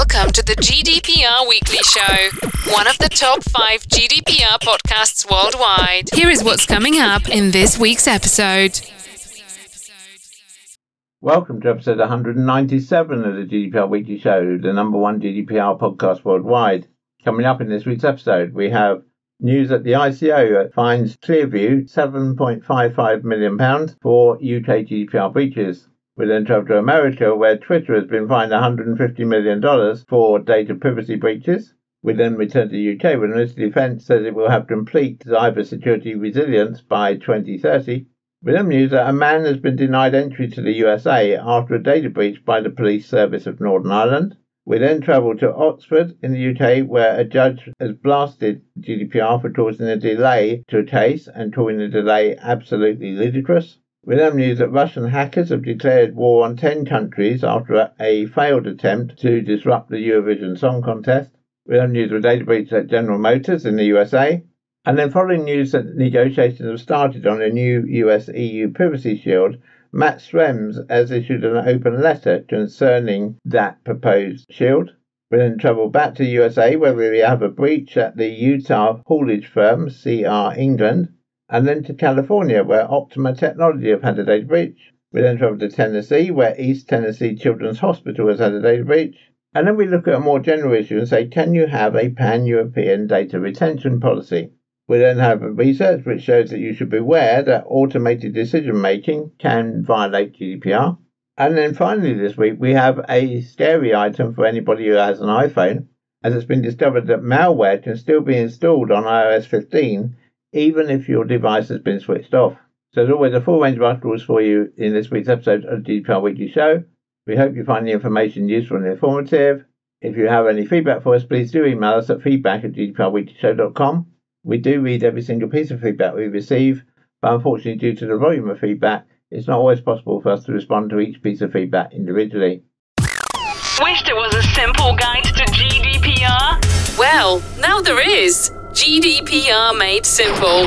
Welcome to the GDPR Weekly Show, one of the top five GDPR podcasts worldwide. Here is what's coming up in this week's episode. Welcome to episode 197 of the GDPR Weekly Show, the number one GDPR podcast worldwide. Coming up in this week's episode, we have news that the ICO fines Clearview £7.55 million for UK GDPR breaches. We then travel to America, where Twitter has been fined $150 million for data privacy breaches. We then return to the UK, where the Ministry of Defence says it will have complete cybersecurity resilience by 2030. We then news that a man has been denied entry to the USA after a data breach by the Police Service of Northern Ireland. We then travel to Oxford in the UK, where a judge has blasted GDPR for causing a delay to a case and calling the delay absolutely ludicrous. We then news that Russian hackers have declared war on 10 countries after a failed attempt to disrupt the Eurovision Song Contest. We news of a data breach at General Motors in the USA. And then following news that negotiations have started on a new US EU privacy shield, Max Schrems has issued an open letter concerning that proposed shield. We then travel back to the USA where we have a breach at the Utah haulage firm CR England and then to California, where Optima Technology have had a data breach. We then travel to Tennessee, where East Tennessee Children's Hospital has had a data breach. And then we look at a more general issue and say, can you have a pan European data retention policy? We then have research which shows that you should beware that automated decision making can violate GDPR. And then finally, this week, we have a scary item for anybody who has an iPhone, as it's been discovered that malware can still be installed on iOS 15 even if your device has been switched off. So as always, a full range of articles for you in this week's episode of the GDPR Weekly Show. We hope you find the information useful and informative. If you have any feedback for us, please do email us at feedback at gdprweeklyshow.com. We do read every single piece of feedback we receive, but unfortunately, due to the volume of feedback, it's not always possible for us to respond to each piece of feedback individually. Wish there was a simple guide to GDPR? Well, now there is. GDPR Made Simple.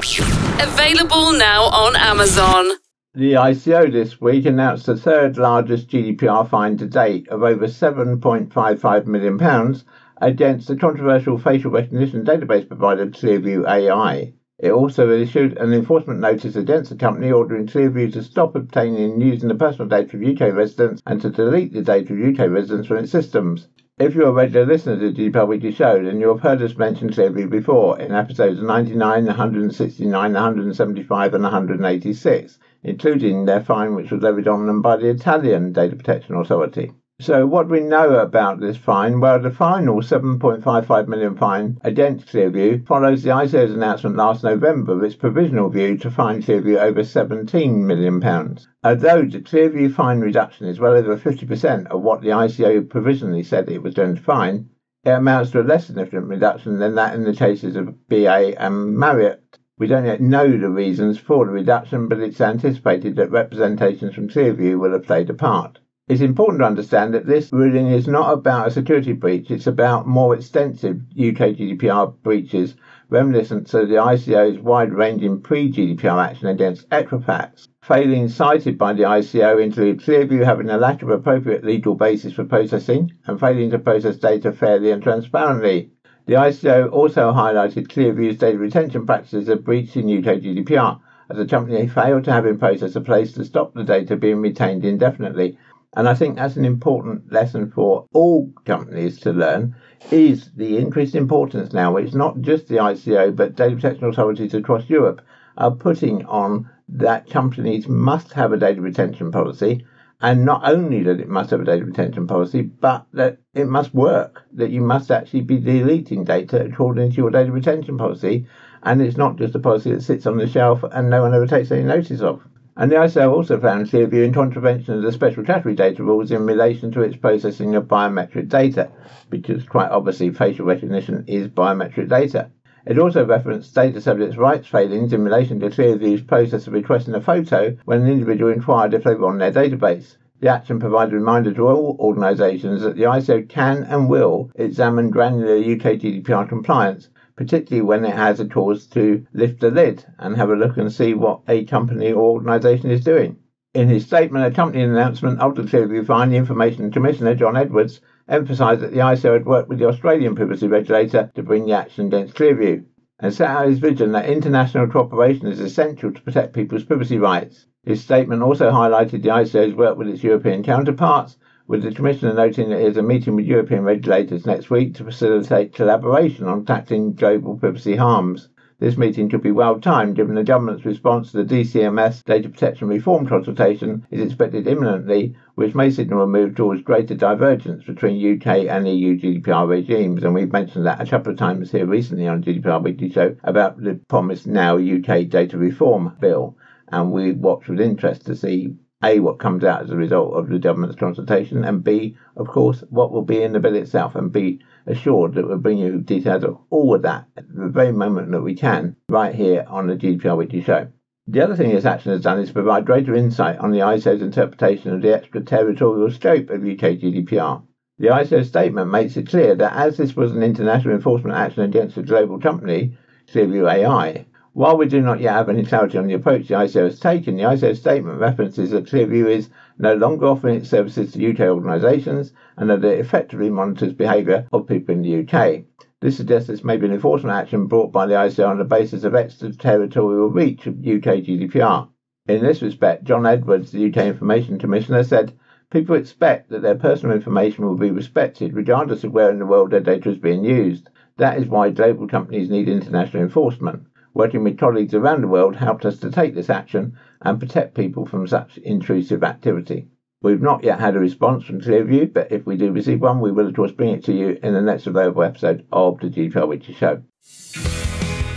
Available now on Amazon. The ICO this week announced the third largest GDPR fine to date of over £7.55 million against the controversial facial recognition database provider Clearview AI. It also issued an enforcement notice against the company ordering Clearview to stop obtaining and using the personal data of UK residents and to delete the data of UK residents from its systems. If you're a regular listener to GDPR Weekly Show, then you'll have heard us mention Clearview before in episodes 99, 169, 175, and 186, including their fine which was levied on them by the Italian Data Protection Authority. So, what do we know about this fine? Well, the final 7.55 million fine against Clearview follows the ICO's announcement last November of its provisional view to fine Clearview over 17 million pounds. Although the Clearview fine reduction is well over 50% of what the ICO provisionally said it was going to fine, it amounts to a less significant reduction than that in the cases of BA and Marriott. We don't yet know the reasons for the reduction, but it's anticipated that representations from Clearview will have played a part. It's important to understand that this ruling is not about a security breach, it's about more extensive UK GDPR breaches reminiscent of the ICO's wide ranging pre GDPR action against Equifax. Failings cited by the ICO include Clearview having a lack of appropriate legal basis for processing and failing to process data fairly and transparently. The ICO also highlighted Clearview's data retention practices of breaching UK GDPR, as the company failed to have in process a place to stop the data being retained indefinitely and I think that's an important lesson for all companies to learn is the increased importance now, which not just the ICO, but data protection authorities across Europe are putting on that companies must have a data retention policy. And not only that it must have a data retention policy, but that it must work, that you must actually be deleting data according to your data retention policy. And it's not just a policy that sits on the shelf and no one ever takes any notice of. And the ICO also found Clearview in contravention of the special category data rules in relation to its processing of biometric data, because quite obviously facial recognition is biometric data. It also referenced data subjects' rights failings in relation to Clearview's process of requesting a photo when an individual inquired if they were on their database. The action provided a reminder to all organisations that the ICO can and will examine granular UK GDPR compliance particularly when it has a cause to lift the lid and have a look and see what a company or organisation is doing. In his statement accompanying the announcement of the Clearview fine, the Information Commissioner, John Edwards, emphasised that the ICO had worked with the Australian privacy regulator to bring the action against Clearview and set out his vision that international cooperation is essential to protect people's privacy rights. His statement also highlighted the ICO's work with its European counterparts, with the Commissioner noting that there's a meeting with European regulators next week to facilitate collaboration on tackling global privacy harms. This meeting could be well timed given the government's response to the DCMS data protection reform consultation is expected imminently, which may signal a move towards greater divergence between UK and EU GDPR regimes. And we've mentioned that a couple of times here recently on GDPR Weekly Show about the promised now UK data reform bill. And we watch with interest to see a, what comes out as a result of the government's consultation, and B, of course, what will be in the bill itself, and be assured that we'll bring you details of all of that at the very moment that we can, right here on the GDPR Weekly Show. The other thing this action has done is provide greater insight on the ICO's interpretation of the extraterritorial scope of UK GDPR. The ICO statement makes it clear that as this was an international enforcement action against a global company, Clearview AI, while we do not yet have any clarity on the approach the ICO has taken, the ICO statement references that Clearview is no longer offering its services to UK organisations and that it effectively monitors behaviour of people in the UK. This suggests this may be an enforcement action brought by the ICO on the basis of extraterritorial reach of UK GDPR. In this respect, John Edwards, the UK Information Commissioner, said people expect that their personal information will be respected regardless of where in the world their data is being used. That is why global companies need international enforcement working with colleagues around the world helped us to take this action and protect people from such intrusive activity. We've not yet had a response from Clearview, but if we do receive one, we will of course bring it to you in the next available episode of the GDPR Weekly Show.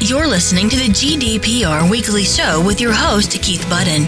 You're listening to the GDPR Weekly Show with your host, Keith Budden.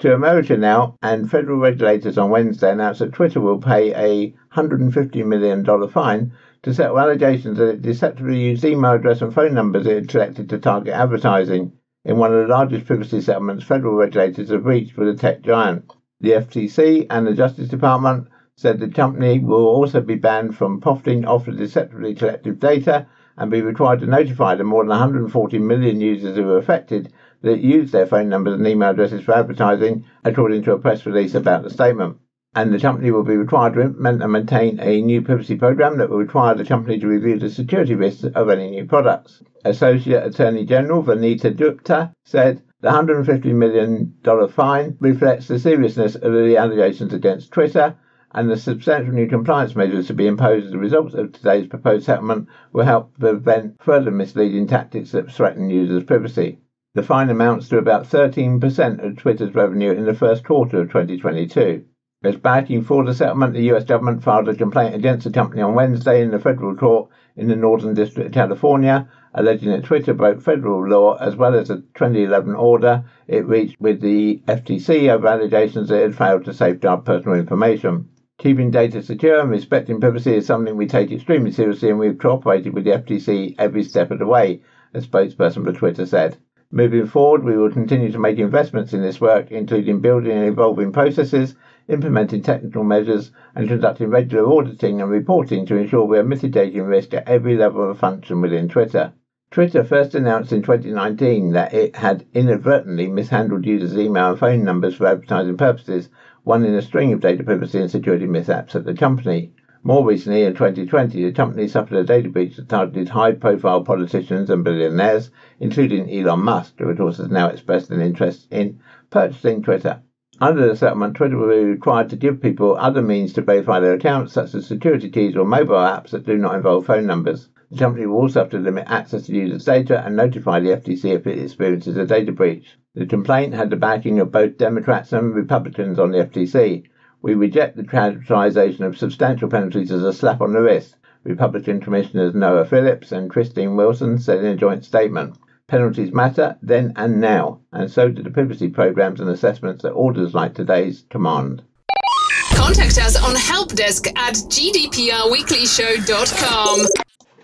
To America now, and federal regulators on Wednesday announced that Twitter will pay a $150 million fine to settle allegations that it deceptively used email address and phone numbers it had collected to target advertising in one of the largest privacy settlements federal regulators have reached with a tech giant. The FTC and the Justice Department said the company will also be banned from profiting off the deceptively collected data and be required to notify the more than 140 million users who were affected that used their phone numbers and email addresses for advertising, according to a press release about the statement and the company will be required to implement and maintain a new privacy program that will require the company to review the security risks of any new products. Associate Attorney General Vanita Gupta said the $150 million fine reflects the seriousness of the allegations against Twitter, and the substantial new compliance measures to be imposed as a result of today's proposed settlement will help prevent further misleading tactics that threaten users' privacy. The fine amounts to about 13% of Twitter's revenue in the first quarter of 2022. As backing for the settlement, the U.S. government filed a complaint against the company on Wednesday in the federal court in the Northern District of California, alleging that Twitter broke federal law as well as a 2011 order it reached with the FTC over allegations that it had failed to safeguard personal information. Keeping data secure and respecting privacy is something we take extremely seriously, and we've cooperated with the FTC every step of the way, a spokesperson for Twitter said. Moving forward, we will continue to make investments in this work, including building and evolving processes implementing technical measures, and conducting regular auditing and reporting to ensure we are mitigating risk at every level of function within Twitter. Twitter first announced in 2019 that it had inadvertently mishandled users' email and phone numbers for advertising purposes, one in a string of data privacy and security mishaps at the company. More recently, in 2020, the company suffered a data breach that targeted high profile politicians and billionaires, including Elon Musk, who, has now expressed an interest in purchasing Twitter. Under the settlement, Twitter will be required to give people other means to verify their accounts, such as security keys or mobile apps that do not involve phone numbers. The company will also have to limit access to users' data and notify the FTC if it experiences a data breach. The complaint had the backing of both Democrats and Republicans on the FTC. We reject the characterization of substantial penalties as a slap on the wrist, Republican Commissioners Noah Phillips and Christine Wilson said in a joint statement. Penalties matter then and now, and so do the privacy programs and assessments that orders like today's command. Contact us on helpdesk at gdprweeklyshow.com.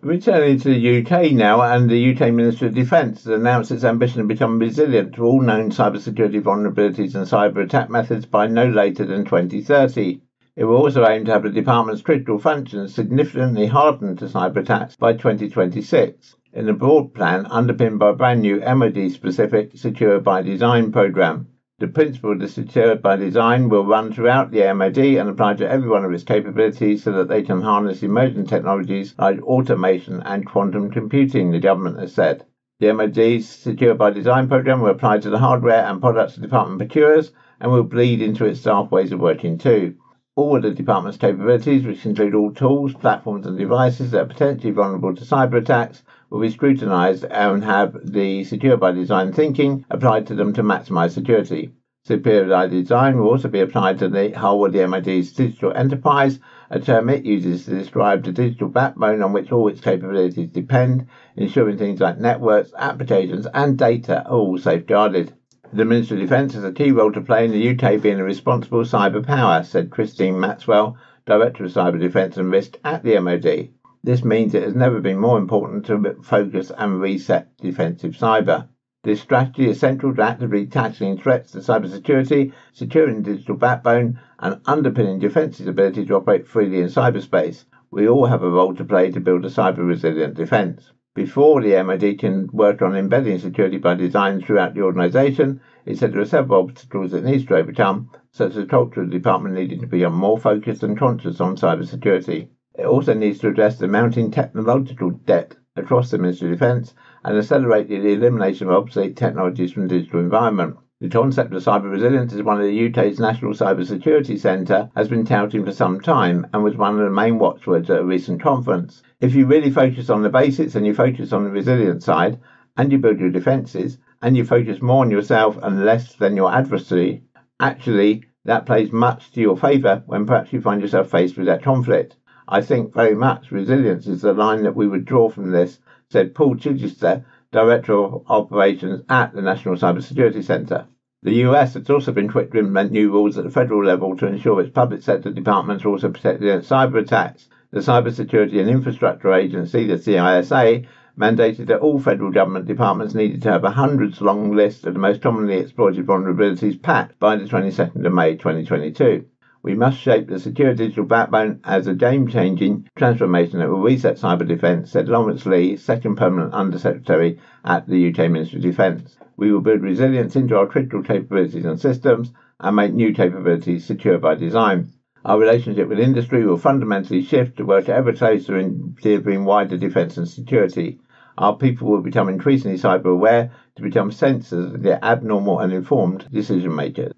Returning to the UK now, and the UK Ministry of Defence has announced its ambition to become resilient to all known cybersecurity vulnerabilities and cyber attack methods by no later than 2030. It will also aim to have the department's critical functions significantly hardened to cyber attacks by 2026 in a broad plan underpinned by a brand new MOD specific Secure by Design program. The principle of Secure by design will run throughout the MOD and apply to every one of its capabilities so that they can harness emerging technologies like automation and quantum computing, the government has said. The MOD's Secure by Design program will apply to the hardware and products the department procures and will bleed into its staff ways of working too. All of the department's capabilities, which include all tools, platforms and devices that are potentially vulnerable to cyber attacks, will be scrutinized and have the secure by design thinking applied to them to maximize security. Secure by design will also be applied to the whole of the MOD's digital enterprise, a term it uses to describe the digital backbone on which all its capabilities depend, ensuring things like networks, applications, and data are all safeguarded. The Ministry of Defence has a key role to play in the UK being a responsible cyber power, said Christine Maxwell, Director of Cyber Defence and Risk at the MOD. This means it has never been more important to focus and reset defensive cyber. This strategy is central to actively tackling threats to cybersecurity, securing the digital backbone, and underpinning defence's ability to operate freely in cyberspace. We all have a role to play to build a cyber resilient defence. Before the MOD can work on embedding security by design throughout the organisation, it said there are several obstacles it needs to overcome, such as the culture of the department needing to become more focused and conscious on cybersecurity. Also needs to address the mounting technological debt across the Ministry of Defence and accelerate the elimination of obsolete technologies from the digital environment. The concept of cyber resilience is one of the UK's National Cyber Security Centre has been touting for some time and was one of the main watchwords at a recent conference. If you really focus on the basics and you focus on the resilience side and you build your defences and you focus more on yourself and less than your adversary, actually that plays much to your favour when perhaps you find yourself faced with that conflict. I think very much resilience is the line that we would draw from this, said Paul Chichester, Director of Operations at the National Cybersecurity Centre. The US has also been quick to implement new rules at the federal level to ensure its public sector departments are also protected against cyber attacks. The Cybersecurity and Infrastructure Agency, the CISA, mandated that all federal government departments needed to have a hundreds long list of the most commonly exploited vulnerabilities packed by the 22nd of May 2022. We must shape the secure digital backbone as a game-changing transformation that will reset cyber defence, said Lawrence Lee, second permanent Undersecretary at the UK Ministry of Defence. We will build resilience into our critical capabilities and systems and make new capabilities secure by design. Our relationship with industry will fundamentally shift to work ever closer in delivering wider defence and security. Our people will become increasingly cyber aware to become sensors of the abnormal and informed decision makers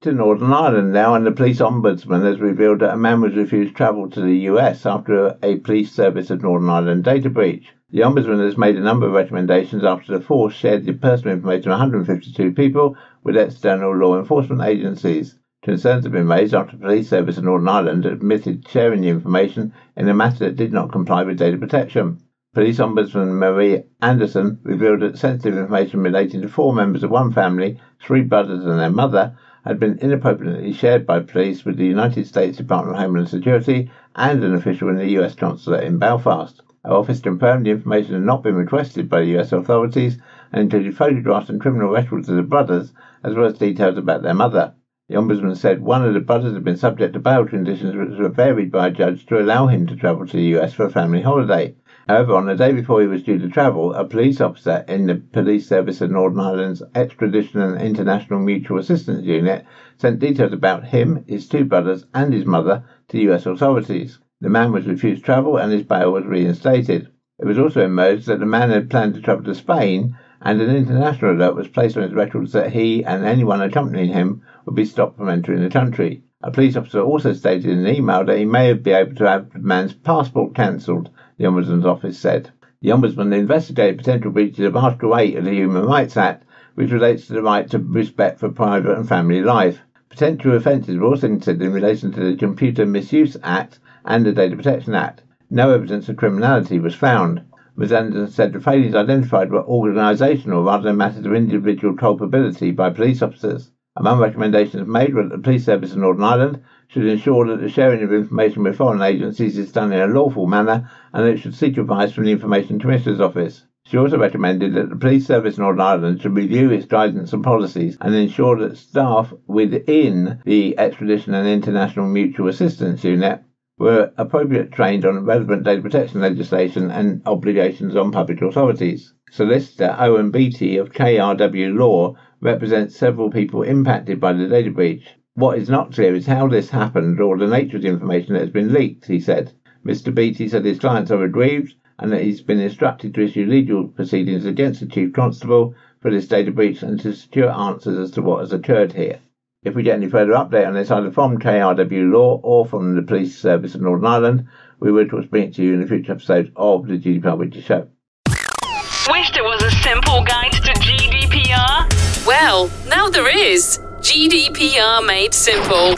to Northern Ireland now, and the police ombudsman has revealed that a man was refused travel to the US after a police service of Northern Ireland data breach. The ombudsman has made a number of recommendations after the force shared the personal information of 152 people with external law enforcement agencies. Concerns have been raised after the police service of Northern Ireland admitted sharing the information in a matter that did not comply with data protection. Police Ombudsman Marie Anderson revealed that sensitive information relating to four members of one family, three brothers and their mother, had been inappropriately shared by police with the United States Department of Homeland Security and an official in the US consulate in Belfast. Our office confirmed the information had not been requested by the US authorities and included photographs and criminal records of the brothers, as well as details about their mother. The Ombudsman said one of the brothers had been subject to bail conditions which were varied by a judge to allow him to travel to the US for a family holiday. However, on the day before he was due to travel, a police officer in the Police Service of Northern Ireland's Extradition and International Mutual Assistance Unit sent details about him, his two brothers, and his mother to US authorities. The man was refused travel and his bail was reinstated. It was also emerged that the man had planned to travel to Spain, and an international alert was placed on his records that he and anyone accompanying him would be stopped from entering the country. A police officer also stated in an email that he may be able to have the man's passport cancelled the Ombudsman's office said. The Ombudsman investigated potential breaches of Article 8 of the Human Rights Act, which relates to the right to respect for private and family life. Potential offences were also considered in relation to the Computer Misuse Act and the Data Protection Act. No evidence of criminality was found. Anderson said the failures identified were organisational rather than matters of individual culpability by police officers. Among recommendations made were that the Police Service in Northern Ireland should ensure that the sharing of information with foreign agencies is done in a lawful manner and that it should seek advice from the Information Commissioner's Office. She also recommended that the Police Service in Northern Ireland should review its guidance and policies and ensure that staff within the Extradition and International Mutual Assistance Unit were appropriately trained on relevant data protection legislation and obligations on public authorities. Solicitor Owen Beatty of KRW Law represents several people impacted by the data breach. What is not clear is how this happened or the nature of the information that has been leaked, he said. Mr. Beatty said his clients are aggrieved and that he's been instructed to issue legal proceedings against the Chief Constable for this data breach and to secure answers as to what has occurred here. If we get any further update on this, either from KRW Law or from the Police Service of Northern Ireland, we will bring it to you in a future episode of the GDPR Weekly Show. Wished it was a simple guide to GDPR? Well, now there is. GDPR Made Simple.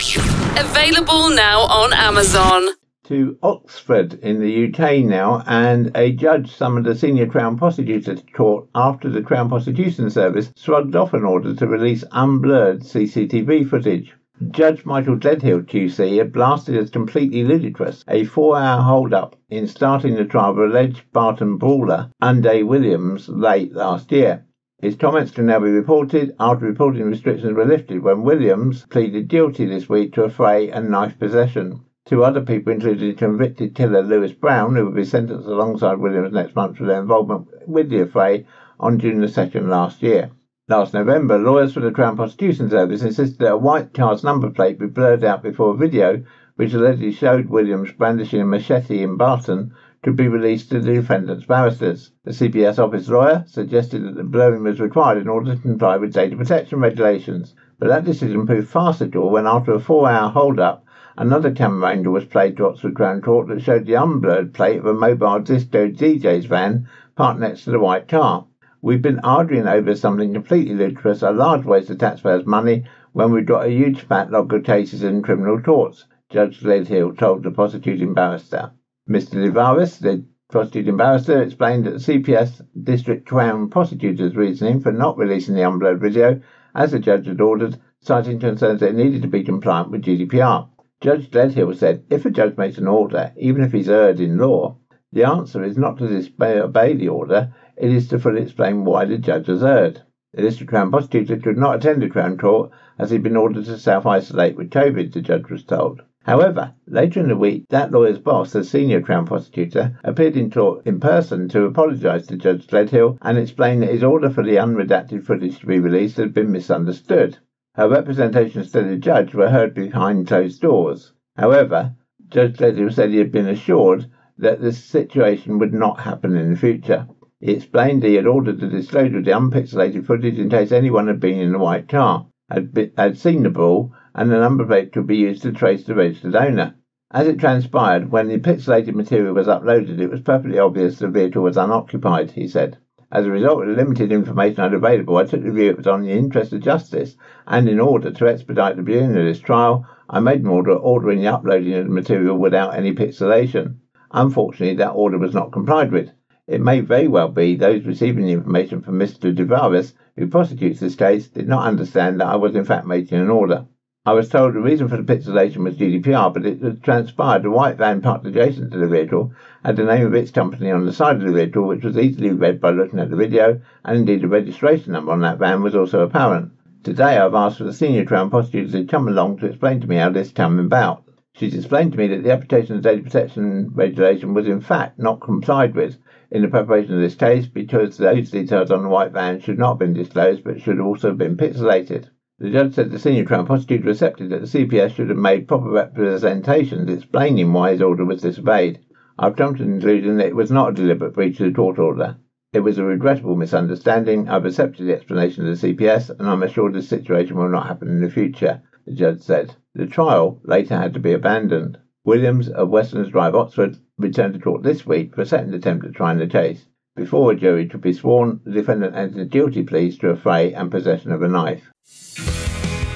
Available now on Amazon to Oxford in the UK now, and a judge summoned a senior Crown prosecutor to court after the Crown Prosecution Service shrugged off an order to release unblurred CCTV footage. Judge Michael Gledhill QC had blasted as completely ludicrous a four hour hold up in starting the trial of alleged Barton brawler Unday Williams late last year. His comments can now be reported after reporting restrictions were lifted when Williams pleaded guilty this week to a fray and knife possession. Two other people, including convicted killer Lewis Brown, who will be sentenced alongside Williams next month for their involvement with the affray on June the 2nd last year. Last November, lawyers for the Crown Prosecution Service insisted that a white car's number plate be blurred out before a video, which allegedly showed Williams brandishing a machete in Barton, could be released to the defendant's barristers. The CPS office lawyer suggested that the blurring was required in order to comply with data protection regulations, but that decision proved farcical when after a four-hour hold-up, Another camera angle was played to Oxford Crown Court that showed the unblurred plate of a mobile disco DJ's van parked next to the white car. We've been arguing over something completely ludicrous, a large waste of taxpayers' money, when we've got a huge backlog of cases in criminal torts, Judge Gledhill told the prosecuting barrister. Mr. Livaris, the prosecuting barrister, explained that the CPS District Crown prosecutor's reasoning for not releasing the unblurred video, as the judge had ordered, citing concerns that it needed to be compliant with GDPR. Judge Gledhill said, if a judge makes an order, even if he's erred in law, the answer is not to disobey the order, it is to fully explain why the judge has erred. The district crown prosecutor could not attend the Crown Court as he'd been ordered to self-isolate with COVID, the judge was told. However, later in the week, that lawyer's boss, the senior Crown prosecutor, appeared in court in person to apologise to Judge Gledhill and explain that his order for the unredacted footage to be released had been misunderstood. Her representations to the judge were heard behind closed doors. However, Judge Gledhill said he had been assured that this situation would not happen in the future. He explained he had ordered the disclosure of the unpixelated footage in case anyone had been in the white car, had, been, had seen the ball, and the number plate could be used to trace the registered owner. As it transpired, when the pixelated material was uploaded, it was perfectly obvious the vehicle was unoccupied, he said. As a result of the limited information I had available, I took the view it was on the interest of justice, and in order to expedite the beginning of this trial, I made an order ordering the uploading of the material without any pixelation. Unfortunately, that order was not complied with. It may very well be those receiving the information from Mr. Devaris, who prosecutes this case, did not understand that I was in fact making an order. I was told the reason for the pixelation was GDPR, but it had transpired the white van parked adjacent to the vehicle had the name of its company on the side of the vehicle, which was easily read by looking at the video, and indeed the registration number on that van was also apparent. Today I've asked for the senior Crown prosecutor to come along to explain to me how this came about. She's explained to me that the application of data protection regulation was in fact not complied with in the preparation of this case because those details on the white van should not have been disclosed but should also have been pixelated. The judge said the senior Crown prosecutor accepted that the CPS should have made proper representations explaining why his order was disobeyed. I've come to the conclusion that it was not a deliberate breach of the court order. It was a regrettable misunderstanding. I've accepted the explanation of the CPS, and I'm assured this situation will not happen in the future, the judge said. The trial later had to be abandoned. Williams of Westlands Drive, Oxford, returned to court this week for a second attempt at trying the case. Before a jury could be sworn, the defendant entered guilty pleas to affray and possession of a knife.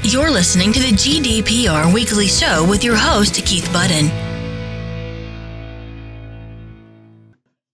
You're listening to the GDPR Weekly Show with your host, Keith Budden.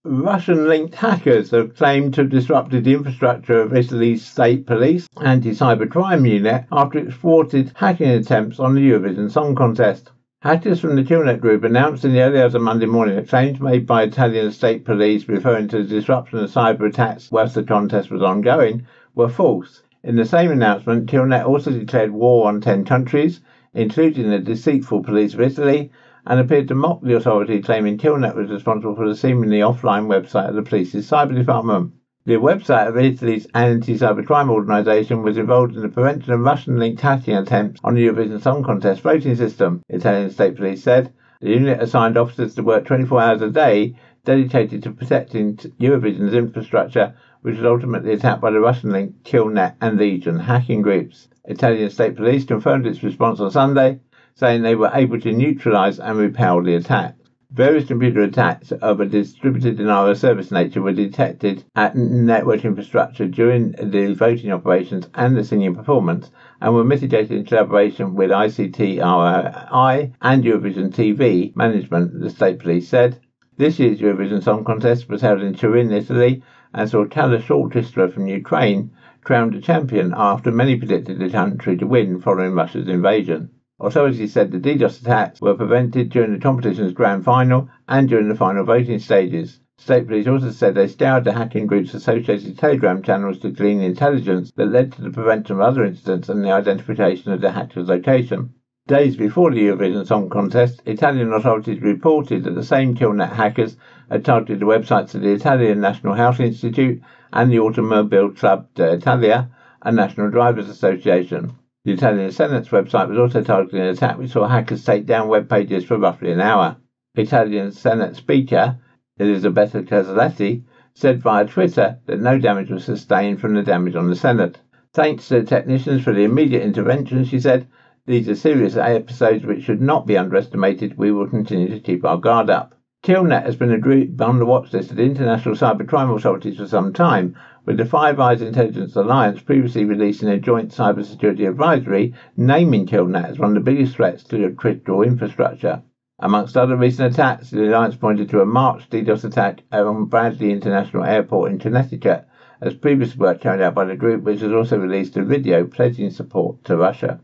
Russian linked hackers have claimed to have disrupted the infrastructure of Italy's state police anti cybercrime unit after it thwarted hacking attempts on the Eurovision Song Contest. Hackers from the Killnet group announced in the early hours of Monday morning that claims made by Italian state police referring to the disruption of cyber attacks whilst the contest was ongoing were false. In the same announcement, Killnet also declared war on 10 countries, including the deceitful police of Italy, and appeared to mock the authority, claiming Killnet was responsible for the seemingly offline website of the police's cyber department. The website of Italy's anti-cybercrime organisation was involved in the prevention of Russian-linked hacking attempts on the Eurovision Song Contest voting system, Italian state police said. The unit assigned officers to work 24 hours a day dedicated to protecting Eurovision's infrastructure, which was ultimately attacked by the Russian-linked Killnet and Legion hacking groups. Italian state police confirmed its response on Sunday, saying they were able to neutralise and repel the attack. Various computer attacks of a distributed denial of service nature were detected at network infrastructure during the voting operations and the singing performance and were mitigated in collaboration with ICTRI and Eurovision TV management, the state police said. This year's Eurovision Song Contest was held in Turin, Italy, and saw Taras Orchestra from Ukraine crowned a champion after many predicted the country to win following Russia's invasion. Authorities said the DDoS attacks were prevented during the competition's grand final and during the final voting stages. State police also said they scoured the hacking group's associated Telegram channels to glean intelligence that led to the prevention of other incidents and the identification of the hacker's location. Days before the Eurovision Song Contest, Italian authorities reported that the same Killnet hackers had targeted the websites of the Italian National Health Institute and the Automobile Club d'Italia, a national drivers association. The Italian Senate's website was also targeted in an attack which saw hackers take down web pages for roughly an hour. Italian Senate Speaker Elisabetta Casellati said via Twitter that no damage was sustained from the damage on the Senate. Thanks to the technicians for the immediate intervention, she said, these are serious episodes which should not be underestimated. We will continue to keep our guard up. Killnet has been a on the watch list of the international cybercrime authorities for some time, with the Five Eyes Intelligence Alliance previously releasing a joint cybersecurity advisory naming Killnet as one of the biggest threats to critical infrastructure. Amongst other recent attacks, the alliance pointed to a March DDoS attack on Bradley International Airport in Connecticut, as previous work carried out by the group, which has also released a video pledging support to Russia.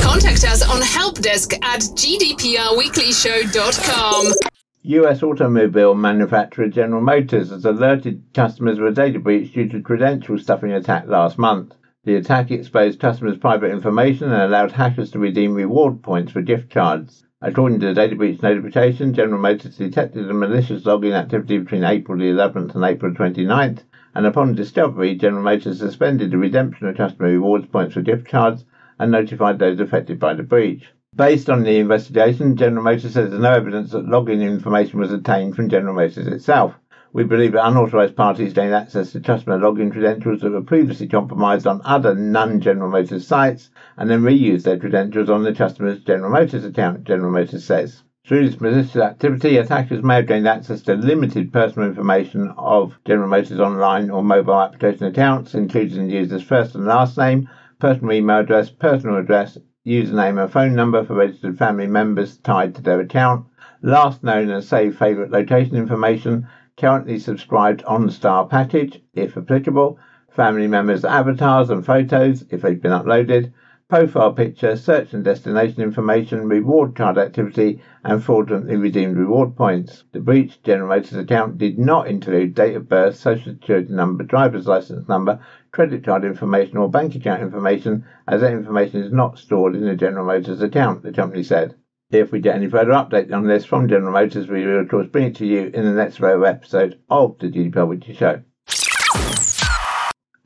Contact us on helpdesk at gdprweeklyshow.com. US automobile manufacturer General Motors has alerted customers of a data breach due to credential stuffing attack last month. The attack exposed customers' private information and allowed hackers to redeem reward points for gift cards. According to the data breach notification, General Motors detected a malicious login activity between April the 11th and April 29th, and upon discovery, General Motors suspended the redemption of customer rewards points for gift cards and notified those affected by the breach. Based on the investigation, General Motors says there's no evidence that login information was obtained from General Motors itself. We believe that unauthorized parties gained access to customer login credentials that were previously compromised on other non-General Motors sites and then reused their credentials on the customer's General Motors account, General Motors says. Through this malicious activity, attackers may have gained access to limited personal information of General Motors online or mobile application accounts, including the user's first and last name, personal email address, personal address, username and phone number for registered family members tied to their account, last known and saved favorite location information, currently subscribed OnStar package, if applicable, family members' avatars and photos, if they've been uploaded, profile picture, search and destination information, reward card activity, and fraudulently redeemed reward points. The breach General Motors account did not include date of birth, social security number, driver's license number, credit card information, or bank account information, as that information is not stored in the General Motors account, the company said. If we get any further update on this from General Motors, we will of course bring it to you in the next episode of the GDPR Weekly Show.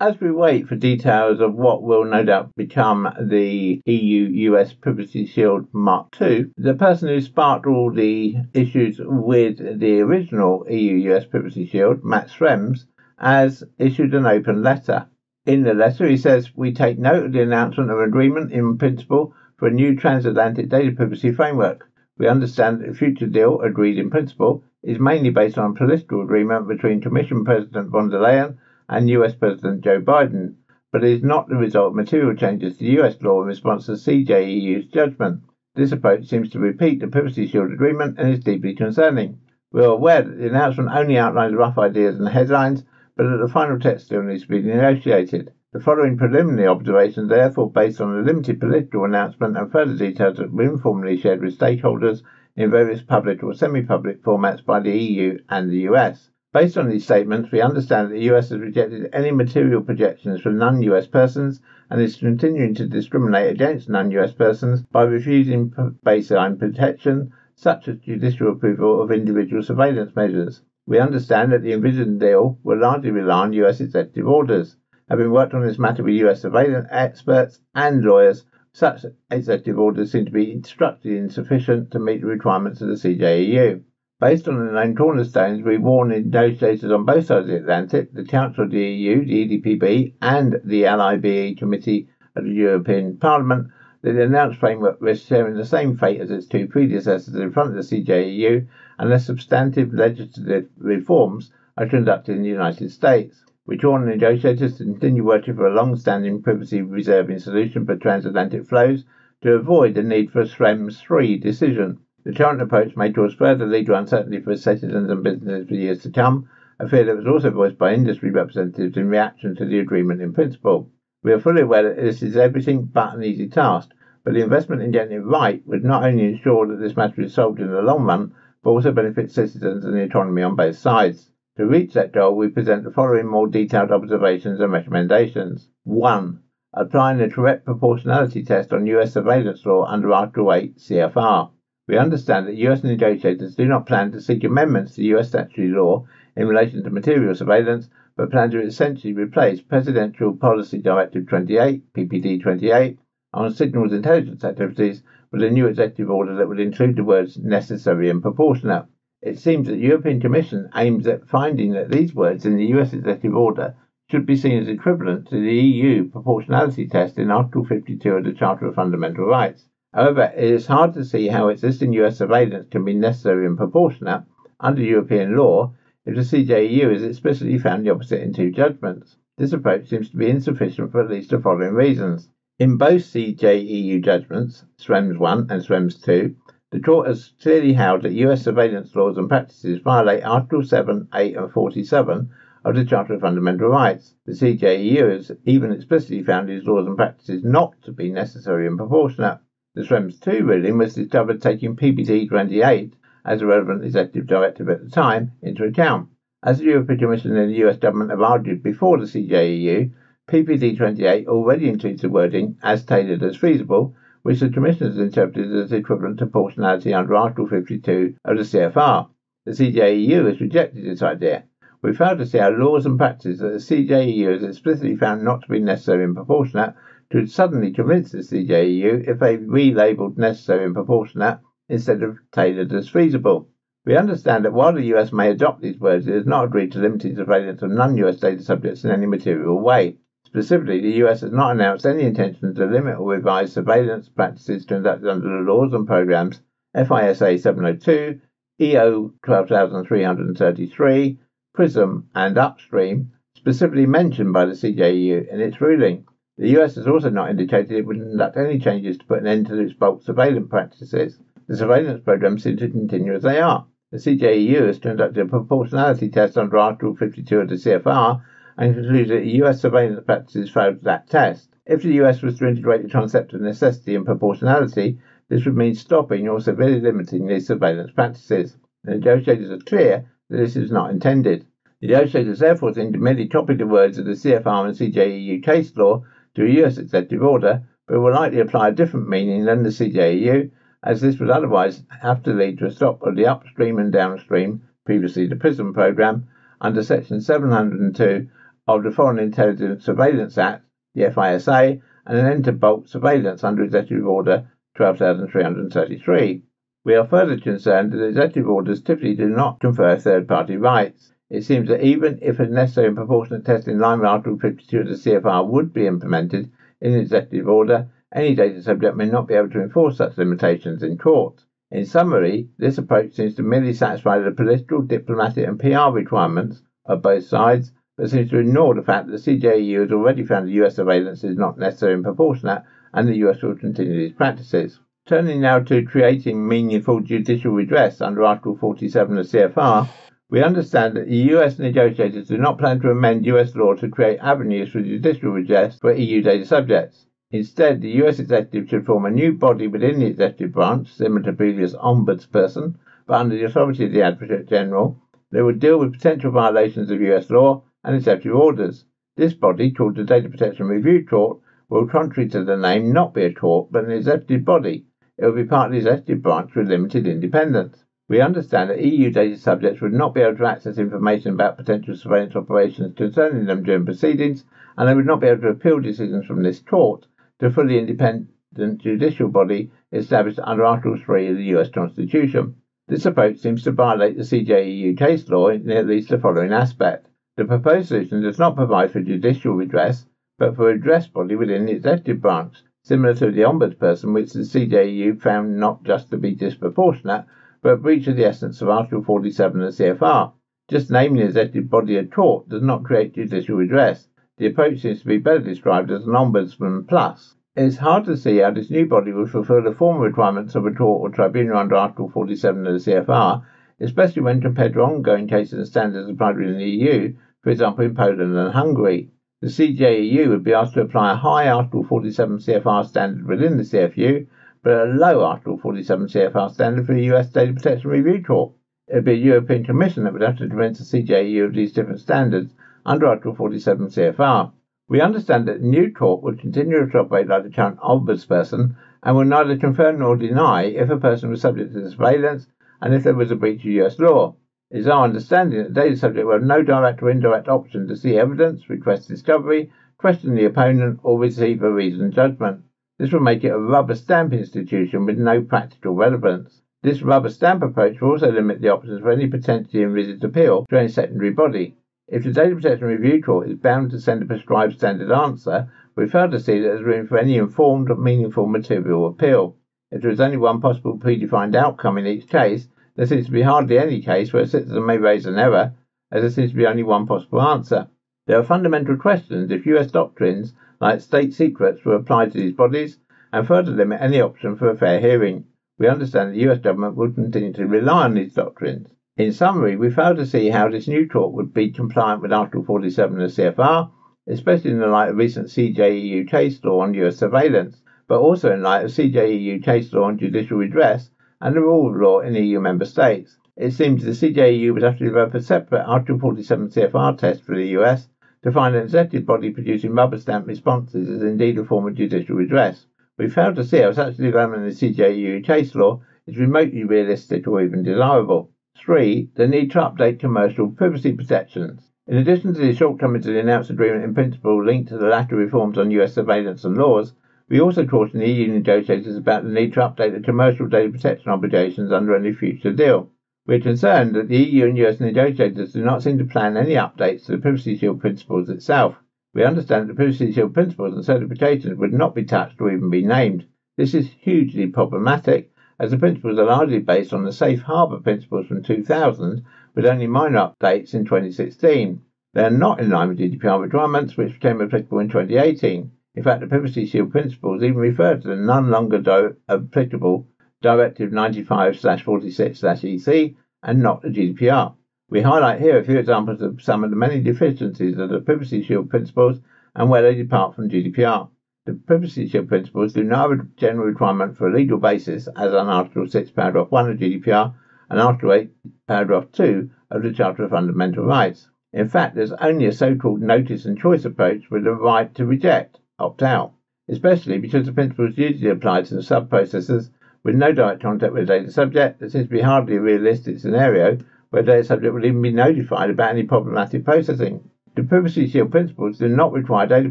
As we wait for details of what will no doubt become the EU US Privacy Shield Mark II, the person who sparked all the issues with the original EU US Privacy Shield, Max Schrems, has issued an open letter. In the letter, he says, We take note of the announcement of an agreement in principle for a new transatlantic data privacy framework. We understand that the future deal, agreed in principle, is mainly based on a political agreement between Commission President von der Leyen and US President Joe Biden, but is not the result of material changes to US law in response to CJEU's judgment. This approach seems to repeat the Privacy Shield agreement and is deeply concerning. We are aware that the announcement only outlines rough ideas and headlines, but that the final text still needs to be negotiated. The following preliminary observations are therefore based on a limited political announcement and further details that were informally shared with stakeholders in various public or semi-public formats by the EU and the US. Based on these statements, we understand that the US has rejected any material projections from non-US persons and is continuing to discriminate against non-US persons by refusing baseline protection, such as judicial approval of individual surveillance measures. We understand that the envisioned deal will largely rely on US executive orders. Having worked on this matter with US surveillance experts and lawyers, such executive orders seem to be instructed insufficient to meet the requirements of the CJEU. Based on the known cornerstones, we warn in negotiators on both sides of the Atlantic, the Council of the EU, the EDPB, and the LIBE Committee of the European Parliament, the announced framework risks sharing the same fate as its two predecessors in front of the CJEU unless substantive legislative reforms are conducted in the United States. We call negotiators to continue working for a long-standing privacy-reserving solution for transatlantic flows to avoid the need for a Schrems III decision. The current approach may cause further legal uncertainty for citizens and businesses for years to come, a fear that was also voiced by industry representatives in reaction to the agreement in principle. We are fully aware that this is everything but an easy task, but the investment in getting it right would not only ensure that this matter is solved in the long run, but also benefit citizens and the economy on both sides. To reach that goal, we present the following more detailed observations and recommendations. 1. Applying the correct proportionality test on U.S. surveillance law under Article 8 CFR. We understand that U.S. negotiators do not plan to seek amendments to U.S. statutory law in relation to material surveillance, but plan to essentially replace Presidential Policy Directive 28, PPD 28, on signals intelligence activities with a new executive order that would include the words necessary and proportionate. It seems that the European Commission aims at finding that these words in the US executive order should be seen as equivalent to the EU proportionality test in Article 52 of the Charter of Fundamental Rights. However, it is hard to see how existing US surveillance can be necessary and proportionate under European law if the CJEU is explicitly found the opposite in two judgments. This approach seems to be insufficient for at least the following reasons. In both CJEU judgments, Schrems 1 and Schrems 2, the Court has clearly held that U.S. surveillance laws and practices violate Article 7, 8, and 47 of the Charter of Fundamental Rights. The CJEU has even explicitly found these laws and practices not to be necessary and proportionate. The Schrems 2 ruling was discovered taking PPD 28 as a relevant executive directive at the time into account. As the European Commission and the US government have argued before the CJEU, PPD 28 already includes the wording as tailored as feasible which the Commission has interpreted as equivalent to proportionality under Article 52 of the CFR. The CJEU has rejected this idea. We fail to see how laws and practices that the CJEU has explicitly found not to be necessary and proportionate could suddenly convince the CJEU if they relabeled necessary and proportionate instead of tailored as feasible. We understand that while the US may adopt these words, it has not agreed to limiting surveillance of non-US data subjects in any material way. Specifically, the US has not announced any intention to limit or revise surveillance practices conducted under the laws and programs FISA 702, EO 12333, PRISM, and Upstream, specifically mentioned by the CJEU in its ruling. The US has also not indicated it would conduct any changes to put an end to its bulk surveillance practices. The surveillance programs seem to continue as they are. The CJEU has conducted a proportionality test under Article 52 of the CFR and concluded that US surveillance practices failed that test. If the US was to integrate the concept of necessity and proportionality, this would mean stopping or severely limiting these surveillance practices. The negotiators are clear that this is not intended. The negotiators therefore seem to merely copy the words of the CFR and CJEU case law to a US executive order, but will likely apply a different meaning than the CJEU, as this would otherwise have to lead to a stop of the upstream and downstream, previously the PRISM program, under Section 702 of the Foreign Intelligence Surveillance Act, the FISA, and an end to bulk surveillance under Executive Order 12333. We are further concerned that executive orders typically do not confer third party rights. It seems that even if a necessary and proportionate test in line with Article 52 of the CFR would be implemented in executive order, any data subject may not be able to enforce such limitations in court. In summary, this approach seems to merely satisfy the political, diplomatic, and PR requirements of both sides but seems to ignore the fact that the CJEU has already found that US surveillance is not necessary and proportionate, and the US will continue these practices. Turning now to creating meaningful judicial redress under Article 47 of CFR, we understand that the US negotiators do not plan to amend US law to create avenues for judicial redress for EU data subjects. Instead, the US executive should form a new body within the executive branch, similar to previous ombudsperson, but under the authority of the Advocate General, that would deal with potential violations of US law and executive orders. This body, called the Data Protection Review Court, will, contrary to the name, not be a court but an executive body. It will be part of the executive branch with limited independence. We understand that EU data subjects would not be able to access information about potential surveillance operations concerning them during proceedings, and they would not be able to appeal decisions from this court to fully independent judicial body established under Article 3 of the US Constitution. This approach seems to violate the CJEU case law in at least the following aspect. The proposed solution does not provide for judicial redress, but for a redress body within the executive branch, similar to the ombudsperson, which the CJEU found not just to be disproportionate, but a breach of the essence of Article 47 of the CFR. Just naming the executive body a court does not create judicial redress. The approach seems to be better described as an ombudsman plus. It is hard to see how this new body will fulfil the formal requirements of a court or tribunal under Article 47 of the CFR, especially when compared to ongoing cases and standards applied within the EU, for example in Poland and Hungary. The CJEU would be asked to apply a high Article 47 CFR standard within the CFU, but a low Article 47 CFR standard for the US Data Protection Review Court. It would be a European Commission that would have to convince the CJEU of these different standards under Article 47 CFR. We understand that the new court would continue to operate like the current ombudsperson and will neither confirm nor deny if a person was subject to surveillance and if there was a breach of US law. It is our understanding that data subject will have no direct or indirect option to see evidence, request discovery, question the opponent, or receive a reasoned judgment. This will make it a rubber stamp institution with no practical relevance. This rubber stamp approach will also limit the options for any potentially envisaged appeal to any secondary body. If the Data Protection Review Court is bound to send a prescribed standard answer, we fail to see that there is room for any informed, or meaningful material appeal. If there is only one possible predefined outcome in each case, there seems to be hardly any case where a citizen may raise an error, as there seems to be only one possible answer. There are fundamental questions if US doctrines, like state secrets, were applied to these bodies, and further limit any option for a fair hearing. We understand the US government will continue to rely on these doctrines. In summary, we fail to see how this new court would be compliant with Article 47 of the CFR, especially in the light of recent CJEU case law on US surveillance, but also in light of CJEU case law on judicial redress and the rule of law in EU member states. It seems the CJEU would have to develop a separate Article 47 CFR test for the US to find an executive body producing rubber stamp responses is indeed a form of judicial redress. We fail to see how such development in the CJEU case law is remotely realistic or even desirable. 3. The need to update commercial privacy protections. In addition to the shortcomings of the announced agreement in principle linked to the latter reforms on US surveillance and laws, we also caution EU negotiators about the need to update the commercial data protection obligations under any future deal. We are concerned that the EU and US negotiators do not seem to plan any updates to the Privacy Shield principles itself. We understand that the Privacy Shield principles and certifications would not be touched or even be named. This is hugely problematic, as the principles are largely based on the safe harbour principles from 2000, with only minor updates in 2016. They are not in line with GDPR requirements, which became applicable in 2018. In fact, the Privacy Shield principles even refer to the none longer do- applicable Directive 95/46/EC and not the GDPR. We highlight here a few examples of some of the many deficiencies of the Privacy Shield principles and where they depart from GDPR. The Privacy Shield principles do not have a general requirement for a legal basis, as on Article 6, Paragraph 1 of GDPR and Article 8, Paragraph 2 of the Charter of Fundamental Rights. In fact, there's only a so-called notice and choice approach with a right to reject opt out, especially because the principles usually apply to the sub-processors with no direct contact with the data subject. There seems to be hardly a realistic scenario where the data subject will even be notified about any problematic processing. The Privacy Shield principles do not require data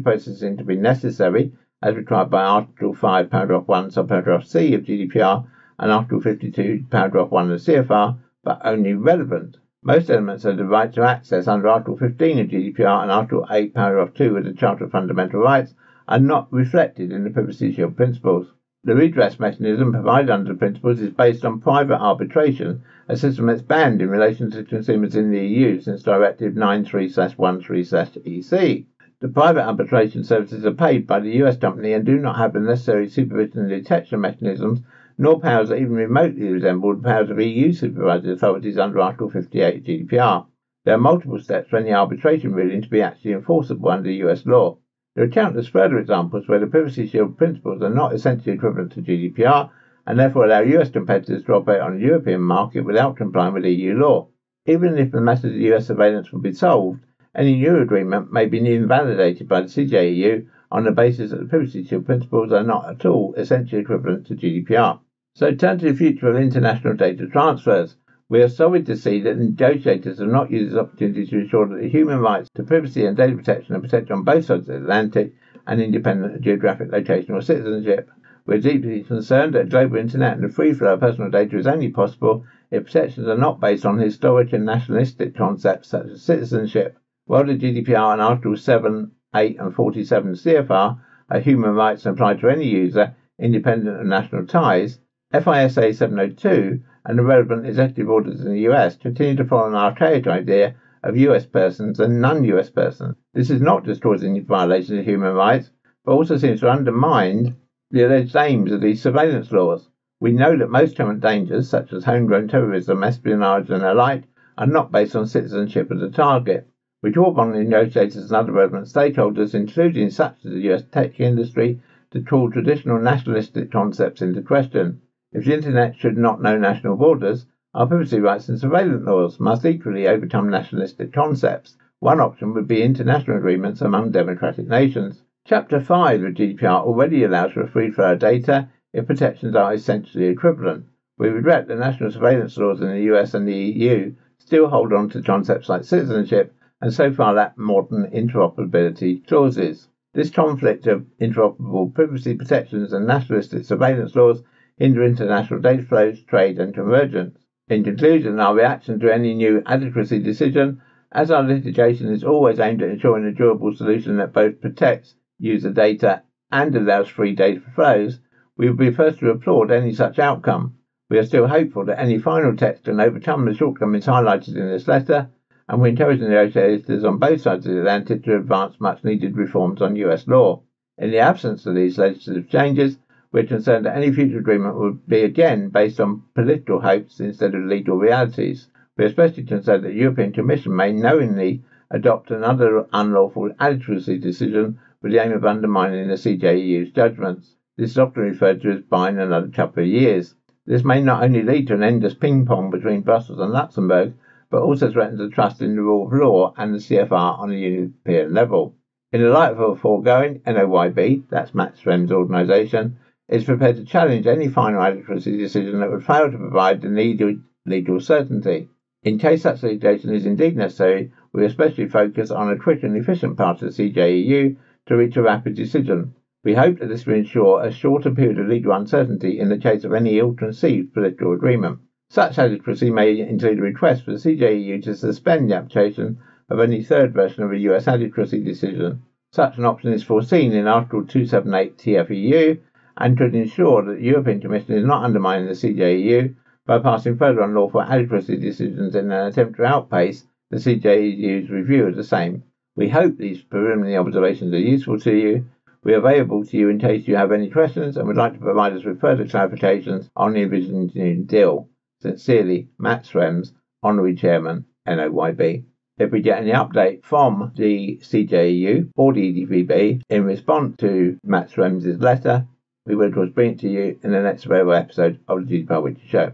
processing to be necessary, as required by Article 5, Paragraph 1, Subparagraph C of GDPR and Article 52, Paragraph 1 of CFR, but only relevant. Most elements of the right to access under Article 15 of GDPR and Article 8, Paragraph 2 of the Charter of Fundamental Rights are not reflected in the Privacy Shield principles. The redress mechanism provided under the principles is based on private arbitration, a system that's banned in relation to consumers in the EU since Directive 93/13/EC. The private arbitration services are paid by the US company and do not have the necessary supervision and detection mechanisms, nor powers that even remotely resemble the powers of EU supervisory authorities under Article 58 GDPR. There are multiple steps for any arbitration ruling to be actually enforceable under US law. There are countless further examples where the Privacy Shield principles are not essentially equivalent to GDPR and therefore allow US competitors to operate on the European market without complying with EU law. Even if the matters of US surveillance will be solved, any new agreement may be invalidated by the CJEU on the basis that the Privacy Shield principles are not at all essentially equivalent to GDPR. So turn to the future of international data transfers. We are sorry to see that negotiators have not used this opportunity to ensure that the human rights to privacy and data protection are protected on both sides of the Atlantic and independent of geographic location or citizenship. We are deeply concerned that global internet and the free flow of personal data is only possible if protections are not based on historic and nationalistic concepts such as citizenship. While the GDPR and Article 7, 8 and 47 CFR are human rights and apply to any user, independent of national ties, FISA 702 and the relevant executive orders in the US continue to follow an archaic idea of US persons and non-US persons. This is not just causing violations of human rights, but also seems to undermine the alleged aims of these surveillance laws. We know that most current dangers, such as homegrown terrorism, espionage, and the like, are not based on citizenship as a target. We draw upon the negotiators and other relevant stakeholders, including such as the US tech industry, to call traditional nationalistic concepts into question. If the Internet should not know national borders, our privacy rights and surveillance laws must equally overcome nationalistic concepts. One option would be international agreements among democratic nations. Chapter 5 of GDPR already allows for a free flow of data if protections are essentially equivalent. We regret that national surveillance laws in the US and the EU still hold on to concepts like citizenship and so far lack modern interoperability clauses. This conflict of interoperable privacy protections and nationalistic surveillance laws hinder international data flows, trade, and convergence. In conclusion, our reaction to any new adequacy decision, as our litigation is always aimed at ensuring a durable solution that both protects user data and allows free data flows, we would be first to applaud any such outcome. We are still hopeful that any final text can overcome the shortcomings highlighted in this letter, and we encourage the negotiators on both sides of the Atlantic to advance much needed reforms on US law. In the absence of these legislative changes, we're concerned that any future agreement would be again based on political hopes instead of legal realities. We're especially concerned that the European Commission may knowingly adopt another unlawful adequacy decision with the aim of undermining the CJEU's judgments. This is often referred to as buying another couple of years. This may not only lead to an endless ping pong between Brussels and Luxembourg, but also threatens the trust in the rule of law and the CFR on a European level. In the light of the foregoing, NOYB, that's Max Schrems' organisation, is prepared to challenge any final adequacy decision that would fail to provide the needed legal certainty. In case such litigation is indeed necessary, we especially focus on a quick and efficient part of the CJEU to reach a rapid decision. We hope that this will ensure a shorter period of legal uncertainty in the case of any ill-conceived political agreement. Such adequacy may include a request for the CJEU to suspend the application of any third version of a US adequacy decision. Such an option is foreseen in Article 278 TFEU and could ensure that the European Commission is not undermining the CJEU by passing further unlawful adequacy decisions in an attempt to outpace the CJEU's review of the same. We hope these preliminary observations are useful to you. We are available to you in case you have any questions and would like to provide us with further clarifications on the envisioned new deal. Sincerely, Max Schrems, Honorary Chairman, NOYB. If we get any update from the CJEU or the EDPB in response to Max Schrems' letter, we will of course bring it to you in the next available episode of the GDPR Weekly Show.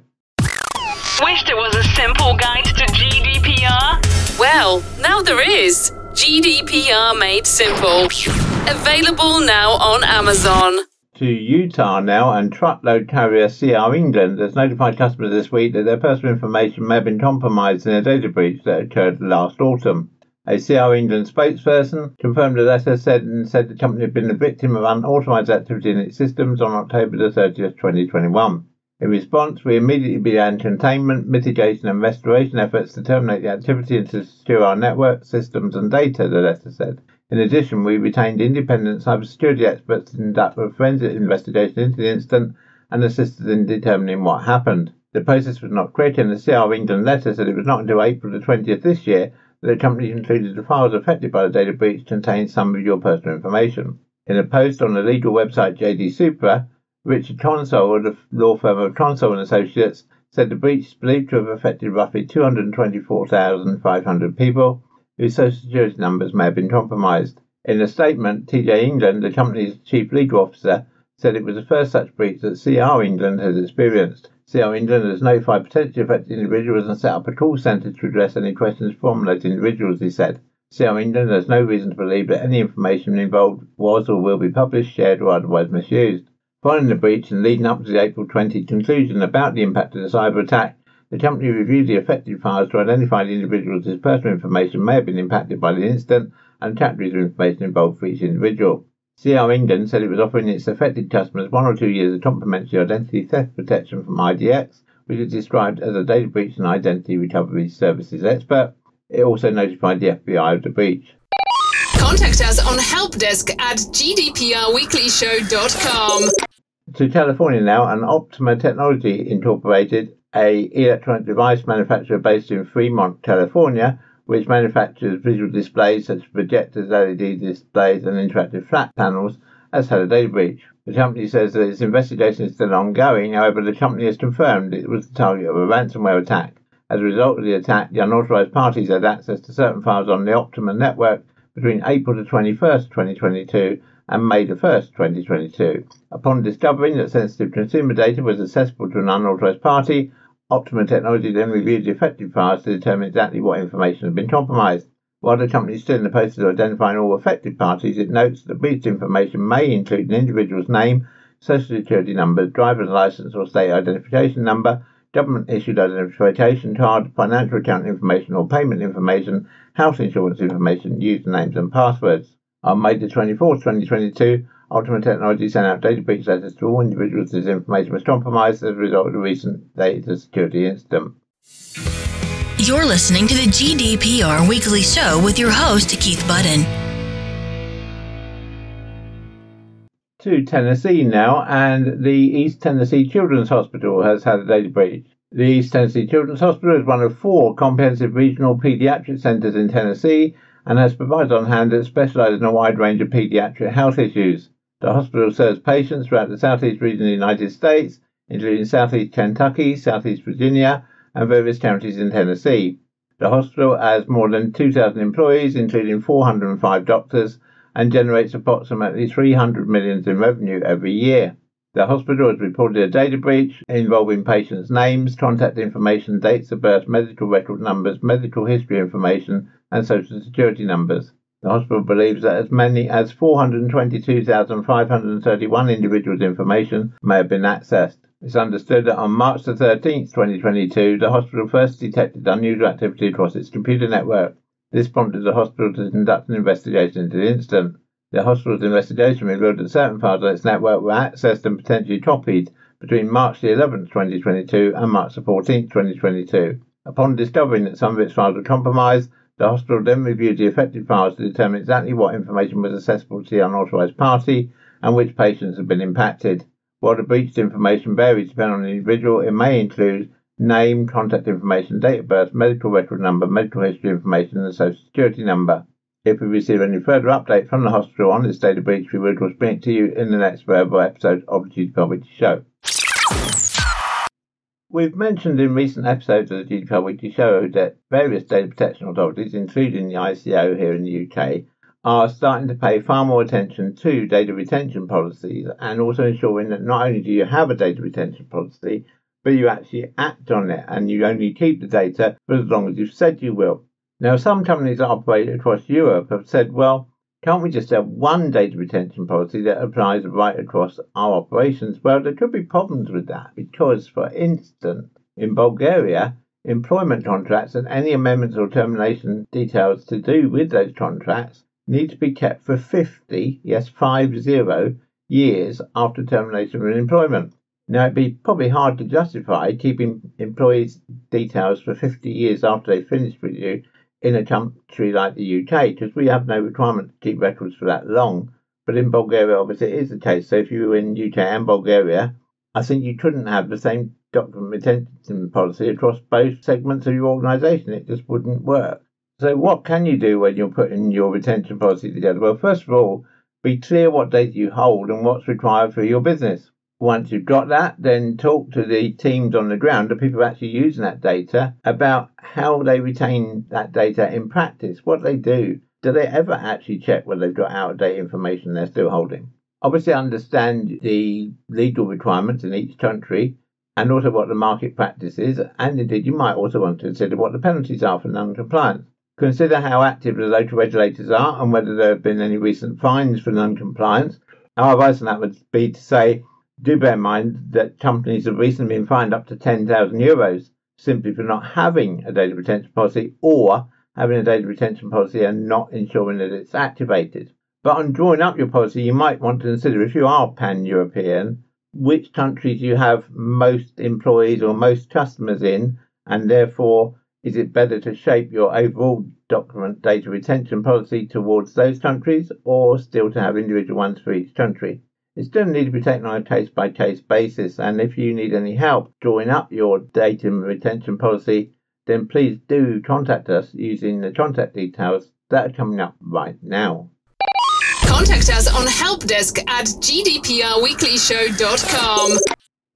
Wished it was a simple guide to GDPR? Well, now there is. GDPR Made Simple. Available now on Amazon. To Utah now, and truckload carrier CR England has notified customers this week that their personal information may have been compromised in a data breach that occurred last autumn. A CR England spokesperson confirmed the letter said and said the company had been the victim of unauthorized activity in its systems on October the 30th, 2021. In response, we immediately began containment, mitigation, and restoration efforts to terminate the activity and to secure our network, systems, and data, the letter said. In addition, we retained independent cybersecurity experts to conduct a forensic investigation into the incident and assisted in determining what happened. The process was not quick, and the CR England letter said it was not until April the 20th this year that the company concluded the files affected by the data breach contained some of your personal information. In a post on the legal website JD Supra, Richard Console of the law firm of Console and Associates said the breach is believed to have affected roughly 224,500 people whose social security numbers may have been compromised. In a statement, TJ England, the company's chief legal officer, said it was the first such breach that CR England has experienced. CR England has notified potentially affected individuals and set up a call centre to address any questions from those individuals, he said. CR England has no reason to believe that any information involved was or will be published, shared, or otherwise misused. Following the breach and leading up to the April 20 conclusion about the impact of the cyber attack, The company reviewed the affected files to identify the individuals whose personal information may have been impacted by the incident and categories of information involved for each individual. CR England said it was offering its affected customers one or two years of complimentary identity theft protection from IDX, which is described as a data breach and identity recovery services expert. It also notified the FBI of the breach. Contact us on helpdesk at gdprweeklyshow.com. To California now, and Optoma Technology Incorporated, a electronic device manufacturer based in Fremont, California, which manufactures visual displays such as projectors, LED displays, and interactive flat panels, has had a data breach. The company says that its investigation is still ongoing, however, the company has confirmed it was the target of a ransomware attack. As a result of the attack, the unauthorized parties had access to certain files on the Optoma network between April the 21st, 2022 and May the 1st, 2022. Upon discovering that sensitive consumer data was accessible to an unauthorized party, Optoma Technology then reviewed the affected files to determine exactly what information had been compromised. While the company is still in the process of identifying all affected parties, it notes that breached information may include an individual's name, social security number, driver's license or state identification number, government issued identification card, financial account information or payment information, house insurance information, usernames and passwords. On May the 24th, 2022, Optoma Technology sent out data breach letters to all individuals whose information was compromised as a result of the recent data security incident. You're listening to the GDPR Weekly Show with your host, Keith Budden. To Tennessee now, and the East Tennessee Children's Hospital has had a data breach. The East Tennessee Children's Hospital is one of four comprehensive regional pediatric centers in Tennessee and has providers on hand that specialize in a wide range of pediatric health issues. The hospital serves patients throughout the southeast region of the United States, including southeast Kentucky, southeast Virginia, and various counties in Tennessee. The hospital has more than 2,000 employees, including 405 doctors, and generates approximately 300 million in revenue every year. The hospital has reported a data breach involving patients' names, contact information, dates of birth, medical record numbers, medical history information, and social security numbers. The hospital believes that as many as 422,531 individuals' information may have been accessed. It's understood that on March the 13th, 2022, the hospital first detected unusual activity across its computer network. This prompted the hospital to conduct an investigation into the incident. The hospital's investigation revealed that certain files on its network were accessed and potentially copied between March the 11th, 2022 and March the 14th, 2022. Upon discovering that some of its files were compromised, the hospital then reviewed the affected files to determine exactly what information was accessible to the unauthorized party and which patients had been impacted. While the breached information varies depending on the individual, it may include name, contact information, date of birth, medical record number, medical history information, and social security number. If we receive any further update from the hospital on this data breach, we will bring it to you in the next available episode of the Weekly Show. We've mentioned in recent episodes of the GDPR Weekly Show that various data protection authorities, including the ICO here in the UK, are starting to pay far more attention to data retention policies and also ensuring that not only do you have a data retention policy, but you actually act on it and you only keep the data for as long as you've said you will. Now, some companies that operate across Europe have said, well, can't we just have one data retention policy that applies right across our operations? Well, there could be problems with that because, for instance, in Bulgaria, employment contracts and any amendments or termination details to do with those contracts need to be kept for 50, yes, 50 years after termination of employment. Now, it'd be probably hard to justify keeping employees' details for 50 years after they finish with you in a country like the UK because we have no requirement to keep records for that long. But in Bulgaria, obviously, it is the case. So if you were in UK and Bulgaria, I think you couldn't have the same document retention policy across both segments of your organisation. It just wouldn't work. So what can you do when you're putting your retention policy together? Well, first of all, be clear what data you hold and what's required for your business. Once you've got that, then talk to the teams on the ground, the people actually using that data, about how they retain that data in practice. What they do. Do they ever actually check whether they've got out of date information they're still holding? Obviously, understand the legal requirements in each country and also what the market practice is. And indeed, you might also want to consider what the penalties are for non compliance. Consider how active the local regulators are and whether there have been any recent fines for non compliance. Our advice on that would be to say do bear in mind that companies have recently been fined up to 10,000 euros. simply for not having a data retention policy or having a data retention policy and not ensuring that it's activated. But on drawing up your policy, you might want to consider if you are pan European, which countries you have most employees or most customers in, and therefore is it better to shape your overall document data retention policy towards those countries or still to have individual ones for each country? It's still need to be taken on a case by case basis, and if you need any help drawing up your data retention policy, then please do contact us using the contact details that are coming up right now. Contact us on helpdesk at gdprweeklyshow.com.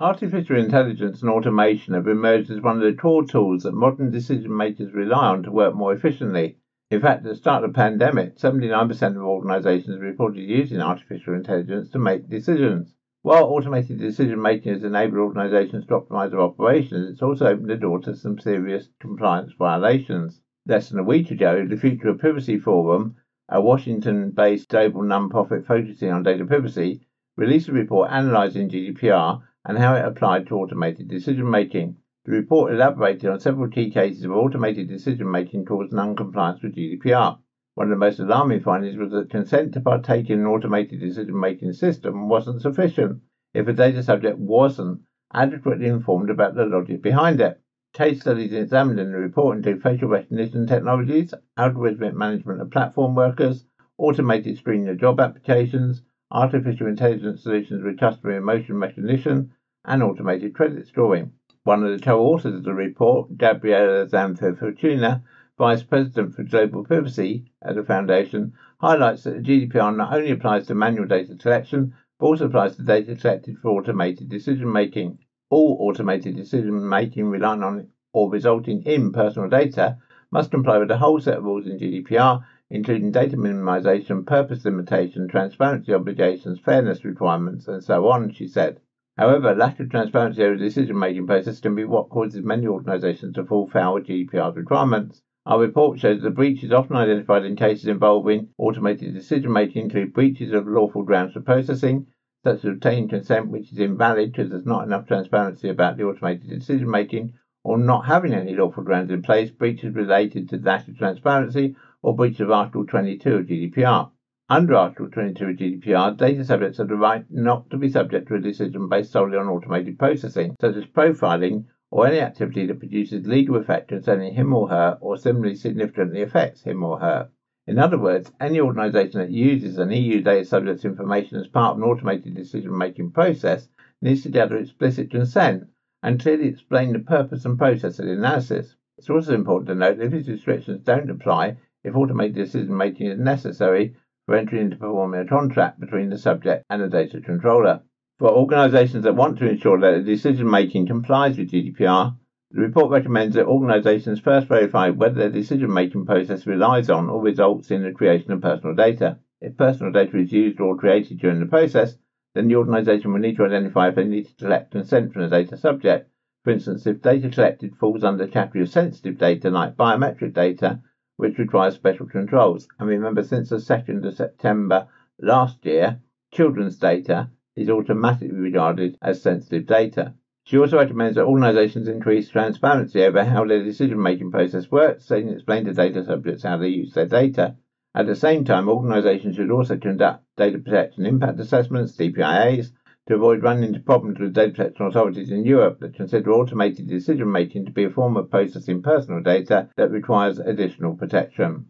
Artificial intelligence and automation have emerged as one of the core tools that modern decision makers rely on to work more efficiently. In fact, at the start of the pandemic, 79% of organizations reported using artificial intelligence to make decisions. While automated decision making has enabled organizations to optimize their operations, it's also opened the door to some serious compliance violations. Less than a week ago, the Future of Privacy Forum, a Washington based global non-profit focusing on data privacy, released a report analyzing GDPR and how it applied to automated decision making. The report elaborated on several key cases of automated decision making caused non-compliance with GDPR. One of the most alarming findings was that consent to partake in an automated decision making system wasn't sufficient if a data subject wasn't adequately informed about the logic behind it. Case studies examined in the report include facial recognition technologies, algorithmic management of platform workers, automated screening of job applications, artificial intelligence solutions with customer emotion recognition, and automated credit scoring. One of the co-authors of the report, Gabriela Zanfir-Fortuna, Vice President for Global Privacy at the Foundation, highlights that the GDPR not only applies to manual data collection, but also applies to data collected for automated decision making. All automated decision making relying on or resulting in personal data must comply with a whole set of rules in GDPR, including data minimization, purpose limitation, transparency obligations, fairness requirements, and so on, she said. However, lack of transparency over the decision making process can be what causes many organizations to fall foul of GDPR's requirements. Our report shows that breaches often identified in cases involving automated decision making include breaches of lawful grounds for processing, such as obtaining consent which is invalid because there's not enough transparency about the automated decision making, or not having any lawful grounds in place, breaches related to lack of transparency, or breach of Article 22 of GDPR. Under Article 22 of GDPR, data subjects have the right not to be subject to a decision based solely on automated processing, such as profiling or any activity that produces legal effect concerning him or her or similarly significantly affects him or her. In other words, any organisation that uses an EU data subject's information as part of an automated decision making process needs to gather explicit consent and clearly explain the purpose and process of the analysis. It's also important to note that these restrictions don't apply if automated decision making is necessary for entering into performing a contract between the subject and the data controller. For organizations that want to ensure that the decision making complies with GDPR, the report recommends that organizations first verify whether their decision making process relies on or results in the creation of personal data. If personal data is used or created during the process, then the organization will need to identify if they need to collect consent from the data subject. For instance, if data collected falls under the category of sensitive data like biometric data, which requires special controls. And remember, since the 2nd of September last year, children's data is automatically regarded as sensitive data. She also recommends that organizations increase transparency over how their decision making process works, so they can explain to data subjects how they use their data. At the same time, organizations should also conduct data protection impact assessments, DPIAs, to avoid running into problems with data protection authorities in Europe that consider automated decision making to be a form of processing personal data that requires additional protection.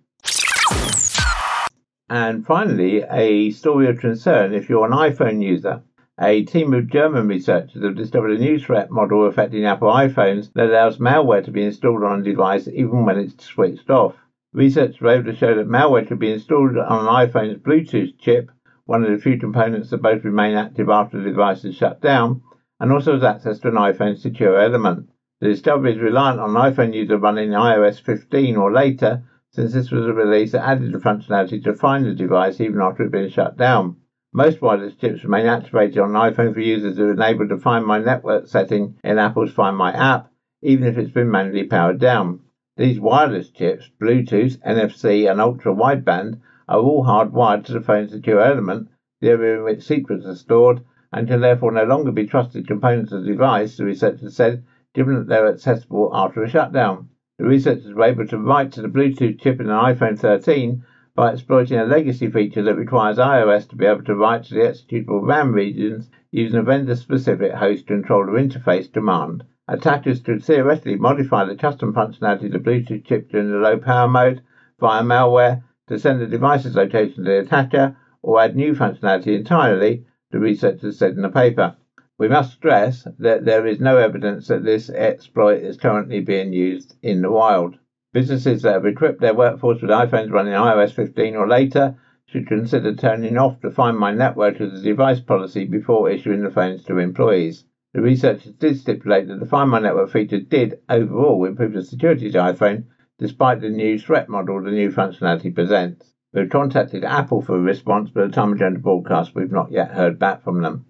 And finally, a story of concern if you're an iPhone user. A team of German researchers have discovered a new threat model affecting Apple iPhones that allows malware to be installed on a device even when it's switched off. Research were able to show that malware could be installed on an iPhone's Bluetooth chip one of the few components that both remain active after the device is shut down, and also has access to an iPhone secure element. The discovery is reliant on an iPhone user running iOS 15 or later, since this was a release that added the functionality to find the device even after it had been shut down. Most wireless chips remain activated on an iPhone for users who are enable the Find My Network setting in Apple's Find My app, even if it's been manually powered down. These wireless chips, Bluetooth, NFC, and ultra wideband, are all hardwired to the phone's secure element, the area in which secrets are stored, and can therefore no longer be trusted components of the device, the researchers said, given that they're accessible after a shutdown. The researchers were able to write to the Bluetooth chip in an iPhone 13 by exploiting a legacy feature that requires iOS to be able to write to the executable RAM regions using a vendor-specific host controller interface command. Attackers could theoretically modify the custom functionality of the Bluetooth chip during the low power mode via malware to send the device's location to the attacker or add new functionality entirely, the researchers said in the paper. We must stress that there is no evidence that this exploit is currently being used in the wild. Businesses that have equipped their workforce with iPhones running iOS 15 or later should consider turning off the Find My Network as a device policy before issuing the phones to employees. The researchers did stipulate that the Find My Network feature did overall improve the security of the iPhone despite the new threat model the new functionality presents. We've contacted Apple for a response, but at the time of the broadcast, we've not yet heard back from them.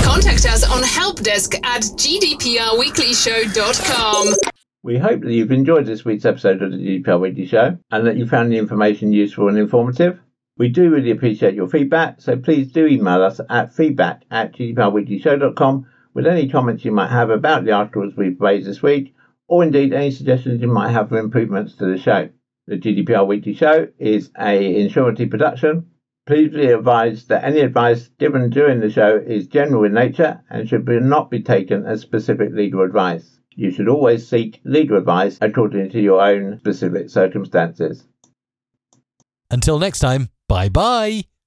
Contact us on helpdesk at gdprweeklyshow.com. We hope that you've enjoyed this week's episode of the GDPR Weekly Show and that you found the information useful and informative. We do really appreciate your feedback, so please do email us at feedback at gdprweeklyshow.com with any comments you might have about the articles we've raised this week, or indeed any suggestions you might have for improvements to the show. The GDPR Weekly Show is a Insurity production. Please be advised that any advice given during the show is general in nature and should be not be taken as specific legal advice. You should always seek legal advice according to your own specific circumstances. Until next time, bye bye.